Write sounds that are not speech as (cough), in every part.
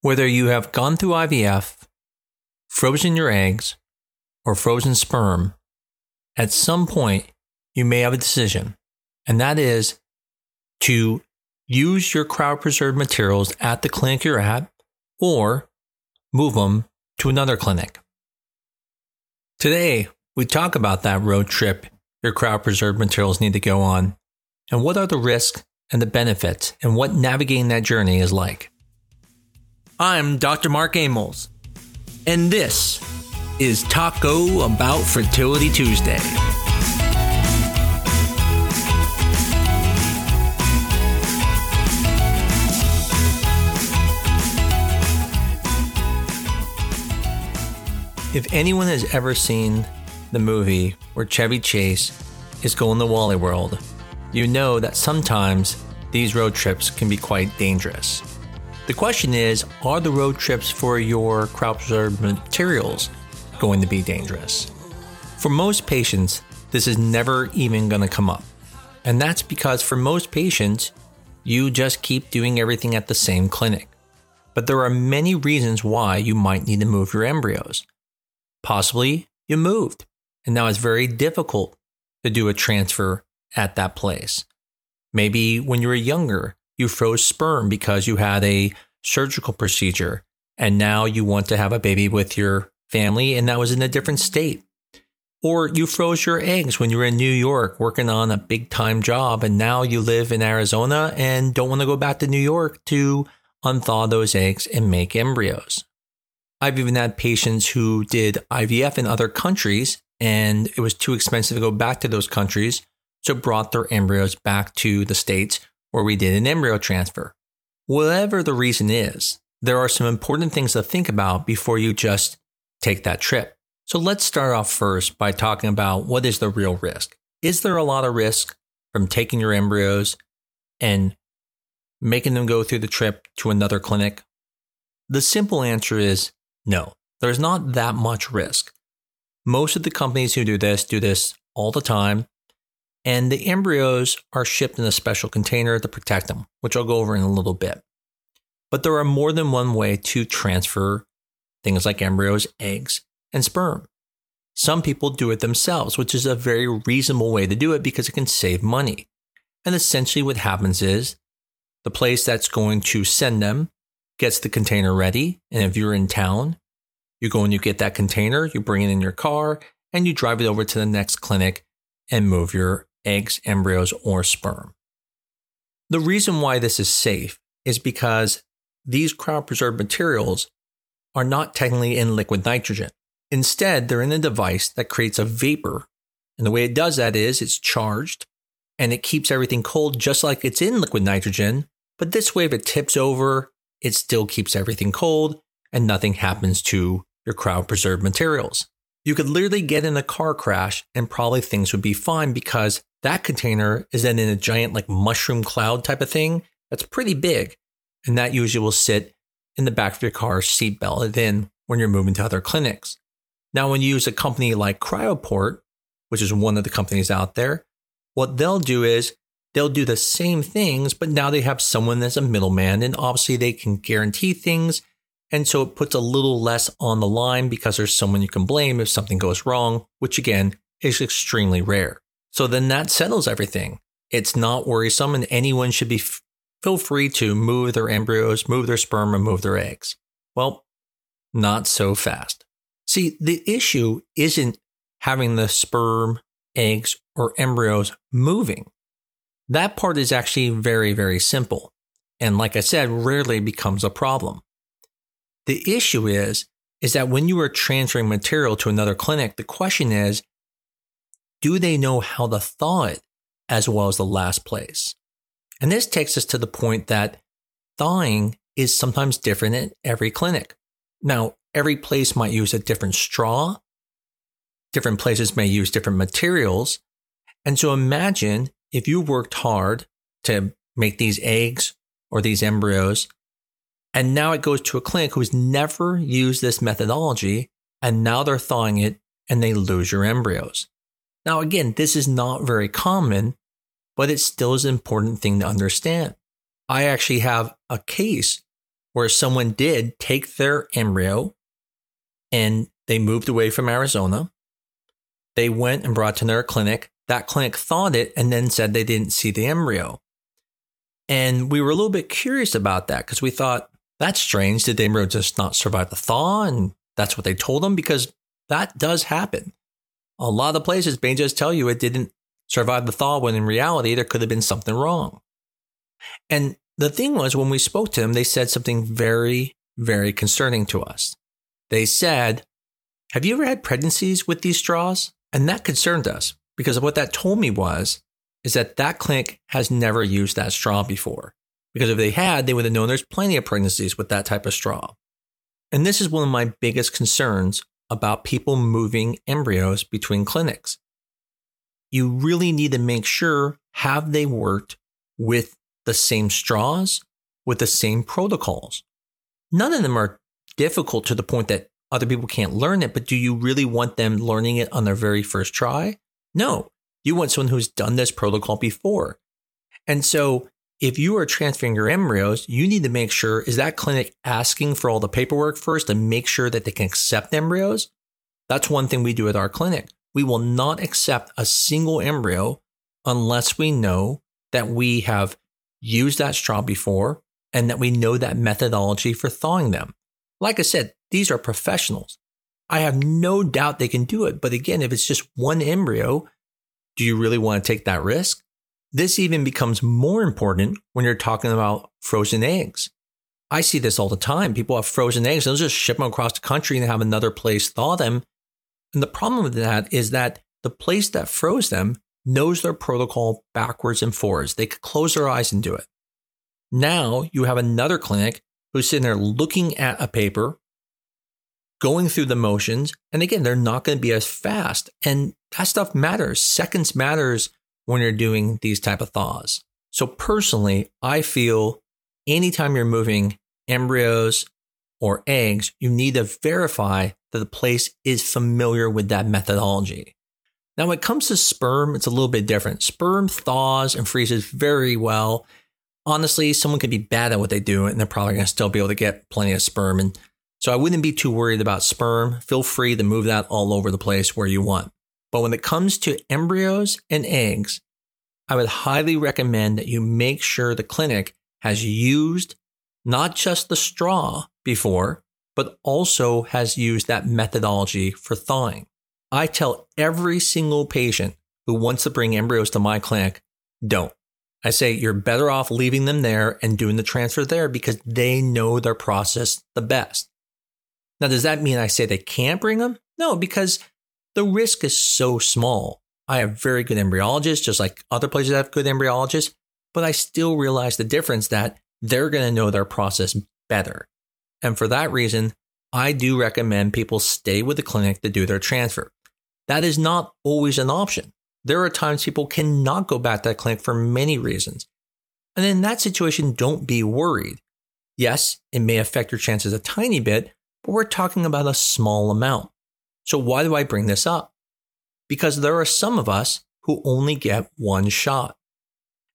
Whether you have gone through IVF, frozen your eggs, or frozen sperm, at some point you may have a decision, and that is to use your cryopreserved materials at the clinic you're at or move them to another clinic. Today, we talk about that road trip your cryopreserved materials need to go on and what are the risks and the benefits and what navigating that journey is like. I'm Dr. Mark Amols, and this is Taco Bout Fertility Tuesday. If anyone has ever seen the movie where Chevy Chase is going to Wally World, you know that sometimes these road trips can be quite dangerous. The question is are the road trips for your cryopreserved materials going to be dangerous? For most patients, this is never even going to come up. And that's because for most patients, you just keep doing everything at the same clinic. But there are many reasons why you might need to move your embryos. Possibly you moved, and now it's very difficult to do a transfer at that place. Maybe when you were younger, you froze sperm because you had a surgical procedure, and now you want to have a baby with your family, and that was in a different state. Or you froze your eggs when you were in New York working on a big time job, and now you live in Arizona and don't want to go back to New York to unthaw those eggs and make embryos. I've even had patients who did IVF in other countries and it was too expensive to go back to those countries, so brought their embryos back to the States where we did an embryo transfer. Whatever the reason is, there are some important things to think about before you just take that trip. So let's start off first by talking about what is the real risk. Is there a lot of risk from taking your embryos and making them go through the trip to another clinic? The simple answer is no, there's not that much risk. Most of the companies who do this do this all the time, and the embryos are shipped in a special container to protect them, which I'll go over in a little bit. But there are more than one way to transfer things like embryos, eggs, and sperm. Some people do it themselves, which is a very reasonable way to do it because it can save money. And essentially, what happens is the place that's going to send them gets the container ready. And if you're in town, you go and you get that container, you bring it in your car, and you drive it over to the next clinic and move your eggs, embryos, or sperm. The reason why this is safe is because these cryopreserved materials are not technically in liquid nitrogen. Instead, they're in a device that creates a vapor. And the way it does that is it's charged and it keeps everything cold just like it's in liquid nitrogen. But this way, if it tips over, it still keeps everything cold and nothing happens to your cryopreserved materials. You could literally get in a car crash and probably things would be fine because that container is then in a giant like mushroom cloud type of thing that's pretty big. And that usually will sit in the back of your car seat belted in when you're moving to other clinics. Now, when you use a company like Cryoport, which is one of the companies out there, what they'll do is they'll do the same things, but now they have someone as a middleman, and obviously they can guarantee things. And so it puts a little less on the line because there's someone you can blame if something goes wrong, which again is extremely rare. So then that settles everything. It's not worrisome, and anyone should be feel free to move their embryos, move their sperm, and move their eggs. Well, not so fast. See, the issue isn't having the sperm, eggs, or embryos moving. That part is actually very, very simple. And like I said, rarely becomes a problem. The issue is, is that when you are transferring material to another clinic, the question is, do they know how to thaw it as well as the last place? And this takes us to the point that thawing is sometimes different at every clinic. Now, every place might use a different straw. Different places may use different materials. And so imagine if you worked hard to make these eggs or these embryos, and now it goes to a clinic who's never used this methodology, and now they're thawing it and they lose your embryos. Now, again, this is not very common, but it still is an important thing to understand. I actually have a case where someone did take their embryo and they moved away from Arizona. They went and brought to their clinic. That clinic thawed it and then said they didn't see the embryo. And we were a little bit curious about that because we thought, that's strange. Did the embryo just not survive the thaw? And that's what they told them because that does happen. A lot of the places may just tell you it didn't survive the thaw when in reality there could have been something wrong. And the thing was, when we spoke to them, they said something very, very concerning to us. They said, Have you ever had pregnancies with these straws? And that concerned us because what that told me was, is that that clinic has never used that straw before. Because if they had, they would have known there's plenty of pregnancies with that type of straw. And this is one of my biggest concerns about people moving embryos between clinics. You really need to make sure have they worked with the same straws, with the same protocols. None of them are difficult to the point that other people can't learn it, but do you really want them learning it on their very first try? No. You want someone who's done this protocol before. And so if you are transferring your embryos, you need to make sure is that clinic asking for all the paperwork first to make sure that they can accept embryos? That's one thing we do at our clinic. We will not accept a single embryo unless we know that we have used that straw before and that we know that methodology for thawing them. Like I said, these are professionals. I have no doubt they can do it. But again, if it's just one embryo, do you really want to take that risk? This even becomes more important when you're talking about frozen eggs. I see this all the time. People have frozen eggs, they'll just ship them across the country and have another place thaw them. And the problem with that is that the place that froze them knows their protocol backwards and forwards. They could close their eyes and do it. Now you have another clinic who's sitting there looking at a paper, going through the motions. And again, they're not going to be as fast. And that stuff matters. Seconds matters when you're doing these type of thaws. So personally, I feel anytime you're moving embryos or eggs, you need to verify that the place is familiar with that methodology. Now, when it comes to sperm, it's a little bit different. Sperm thaws and freezes very well. Honestly, someone could be bad at what they do and they're probably going to still be able to get plenty of sperm. And so I wouldn't be too worried about sperm. Feel free to move that all over the place where you want. But when it comes to embryos and eggs, I would highly recommend that you make sure the clinic has used not just the straw before, but also has used that methodology for thawing. I tell every single patient who wants to bring embryos to my clinic, don't. I say you're better off leaving them there and doing the transfer there because they know their process the best. Now, does that mean I say they can't bring them? No, because the risk is so small. I have very good embryologists, just like other places have good embryologists, but I still realize the difference that they're going to know their process better. And for that reason, I do recommend people stay with the clinic to do their transfer. That is not always an option. There are times people cannot go back to that clinic for many reasons. And in that situation, don't be worried. Yes, it may affect your chances a tiny bit, but we're talking about a small amount. So why do I bring this up? Because there are some of us who only get one shot.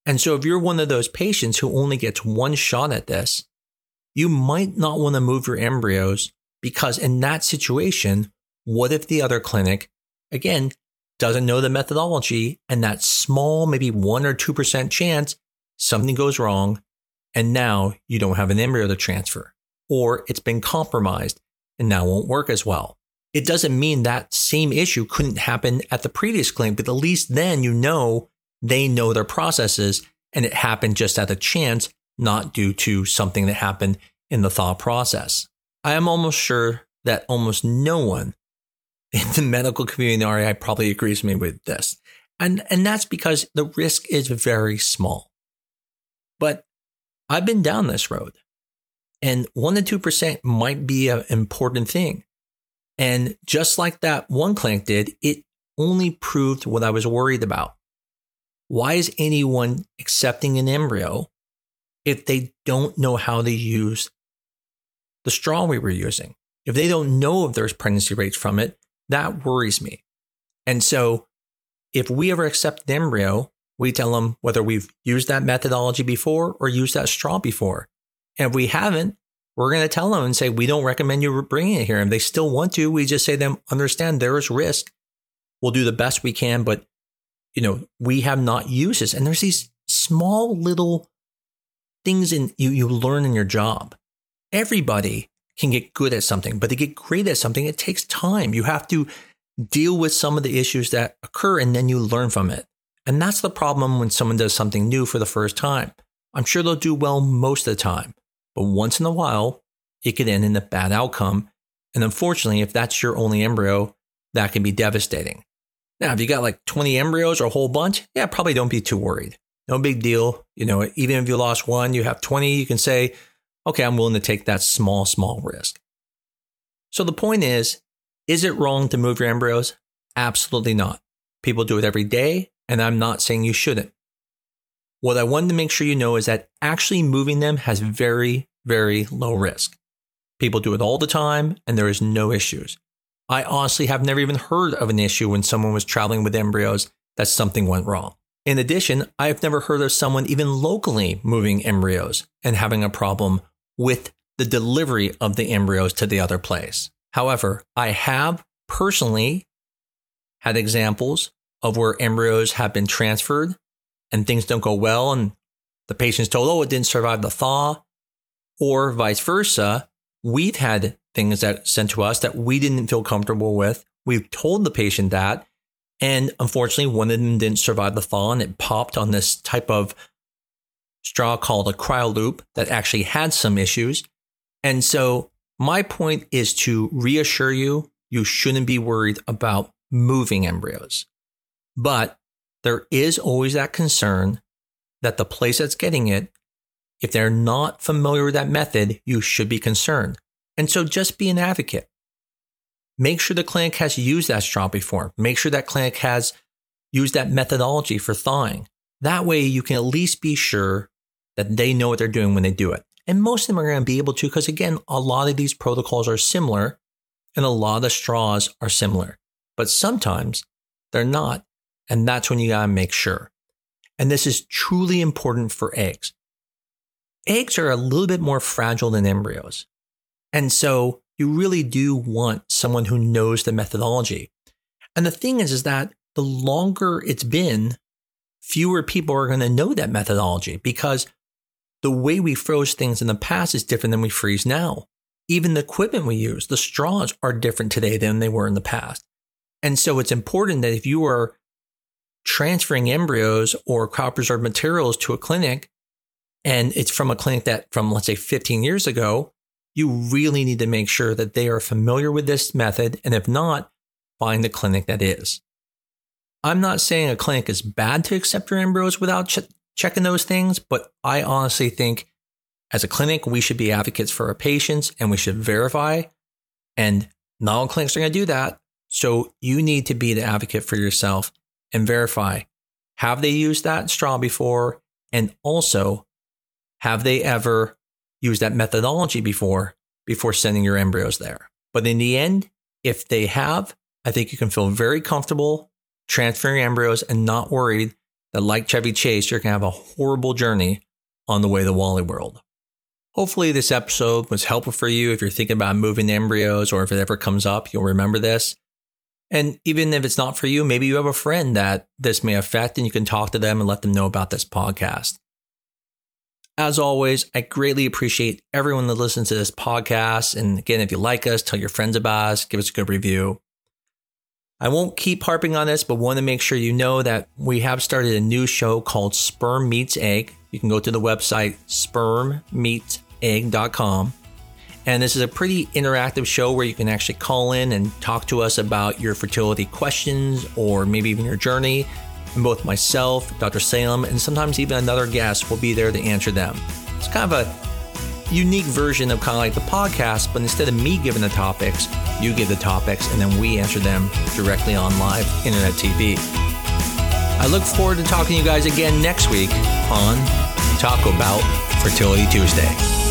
And so if you're one of those patients who only gets one shot at this, you might not want to move your embryos because in that situation, what if the other clinic, again, doesn't know the methodology and that small, maybe one or 2% chance something goes wrong and now you don't have an embryo to transfer or it's been compromised and now won't work as well. It doesn't mean that same issue couldn't happen at the previous claim, but at least then you know they know their processes and it happened just at a chance, not due to something that happened in the thought process. I am almost sure that almost no one (laughs) in the medical community in the REI probably agrees with me with this. And, and that's because the risk is very small. But I've been down this road. And 1% to 2% might be an important thing. And just like that one clinic did, it only proved what I was worried about. Why is anyone accepting an embryo if they don't know how to use the straw we were using? If they don't know if there's pregnancy rates from it, that worries me. And so if we ever accept the embryo, we tell them whether we've used that methodology before or used that straw before. And if we haven't, we're going to tell them and say, we don't recommend you bringing it here. And they still want to, we just say them, understand there is risk. We'll do the best we can, but you know, we have not used this. And there's these small little things in you, you learn in your job. Everybody can get good at something, but to get great at something, it takes time. You have to deal with some of the issues that occur and then you learn from it. And that's the problem when someone does something new for the first time. I'm sure they'll do well most of the time, but once in a while, it could end in a bad outcome. And unfortunately, if that's your only embryo, that can be devastating. Now, if you got like 20 embryos or a whole bunch, yeah, probably don't be too worried. No big deal. You know, even if you lost one, you have 20, you can say, okay, I'm willing to take that small, small risk. So the point is, is it wrong to move your embryos? Absolutely not. People do it every day, and I'm not saying you shouldn't. What I wanted to make sure you know is that actually moving them has very, very low risk. People do it all the time, and there is no issues. I honestly have never even heard of an issue when someone was traveling with embryos that something went wrong. In addition, I have never heard of someone even locally moving embryos and having a problem with the delivery of the embryos to the other place. However, I have personally had examples of where embryos have been transferred and things don't go well, and the patient's told, oh, it didn't survive the thaw, or vice versa. We've had things that sent to us that we didn't feel comfortable with. We've told the patient that, and unfortunately, one of them didn't survive the thaw and it popped on this type of straw called a cryoloop that actually had some issues. And so my point is to reassure you, you shouldn't be worried about moving embryos. But there is always that concern that the place that's getting it, if they're not familiar with that method, you should be concerned. And so just be an advocate. Make sure the clinic has used that straw before. Make sure that clinic has used that methodology for thawing. That way you can at least be sure that they know what they're doing when they do it. And most of them are going to be able to, because again, a lot of these protocols are similar and a lot of the straws are similar, but sometimes they're not. And that's when you got to make sure. And this is truly important for eggs. Eggs are a little bit more fragile than embryos. And so you really do want someone who knows the methodology. And the thing is, is that the longer it's been, fewer people are going to know that methodology because the way we froze things in the past is different than we freeze now. Even the equipment we use, the straws are different today than they were in the past. And so it's important that if you are transferring embryos or cryopreserved materials to a clinic, and it's from a clinic that from, let's say, 15 years ago, you really need to make sure that they are familiar with this method. And if not, find the clinic that is. I'm not saying a clinic is bad to accept your embryos without ch- checking those things. But I honestly think as a clinic, we should be advocates for our patients and we should verify. And not all clinics are going to do that. So you need to be the advocate for yourself and verify have they used that straw before? And also, have they ever used that methodology before before sending your embryos there? But in the end, if they have, I think you can feel very comfortable transferring embryos and not worried that, like Chevy Chase, you're going to have a horrible journey on the way to Wally World. Hopefully, this episode was helpful for you if you're thinking about moving embryos or if it ever comes up, you'll remember this. And even if it's not for you, maybe you have a friend that this may affect and you can talk to them and let them know about this podcast. As always, I greatly appreciate everyone that listens to this podcast. And again, if you like us, tell your friends about us, give us a good review. I won't keep harping on this, but want to make sure you know that we have started a new show called Sperm Meets Egg. You can go to the website spermmeetsegg.com. And this is a pretty interactive show where you can actually call in and talk to us about your fertility questions or maybe even your journey. And both myself, Dr. Salem, and sometimes even another guest will be there to answer them. It's kind of a unique version of kind of like the podcast, but instead of me giving the topics, you give the topics and then we answer them directly on live internet TV. I look forward to talking to you guys again next week on Taco Bout Fertility Tuesday.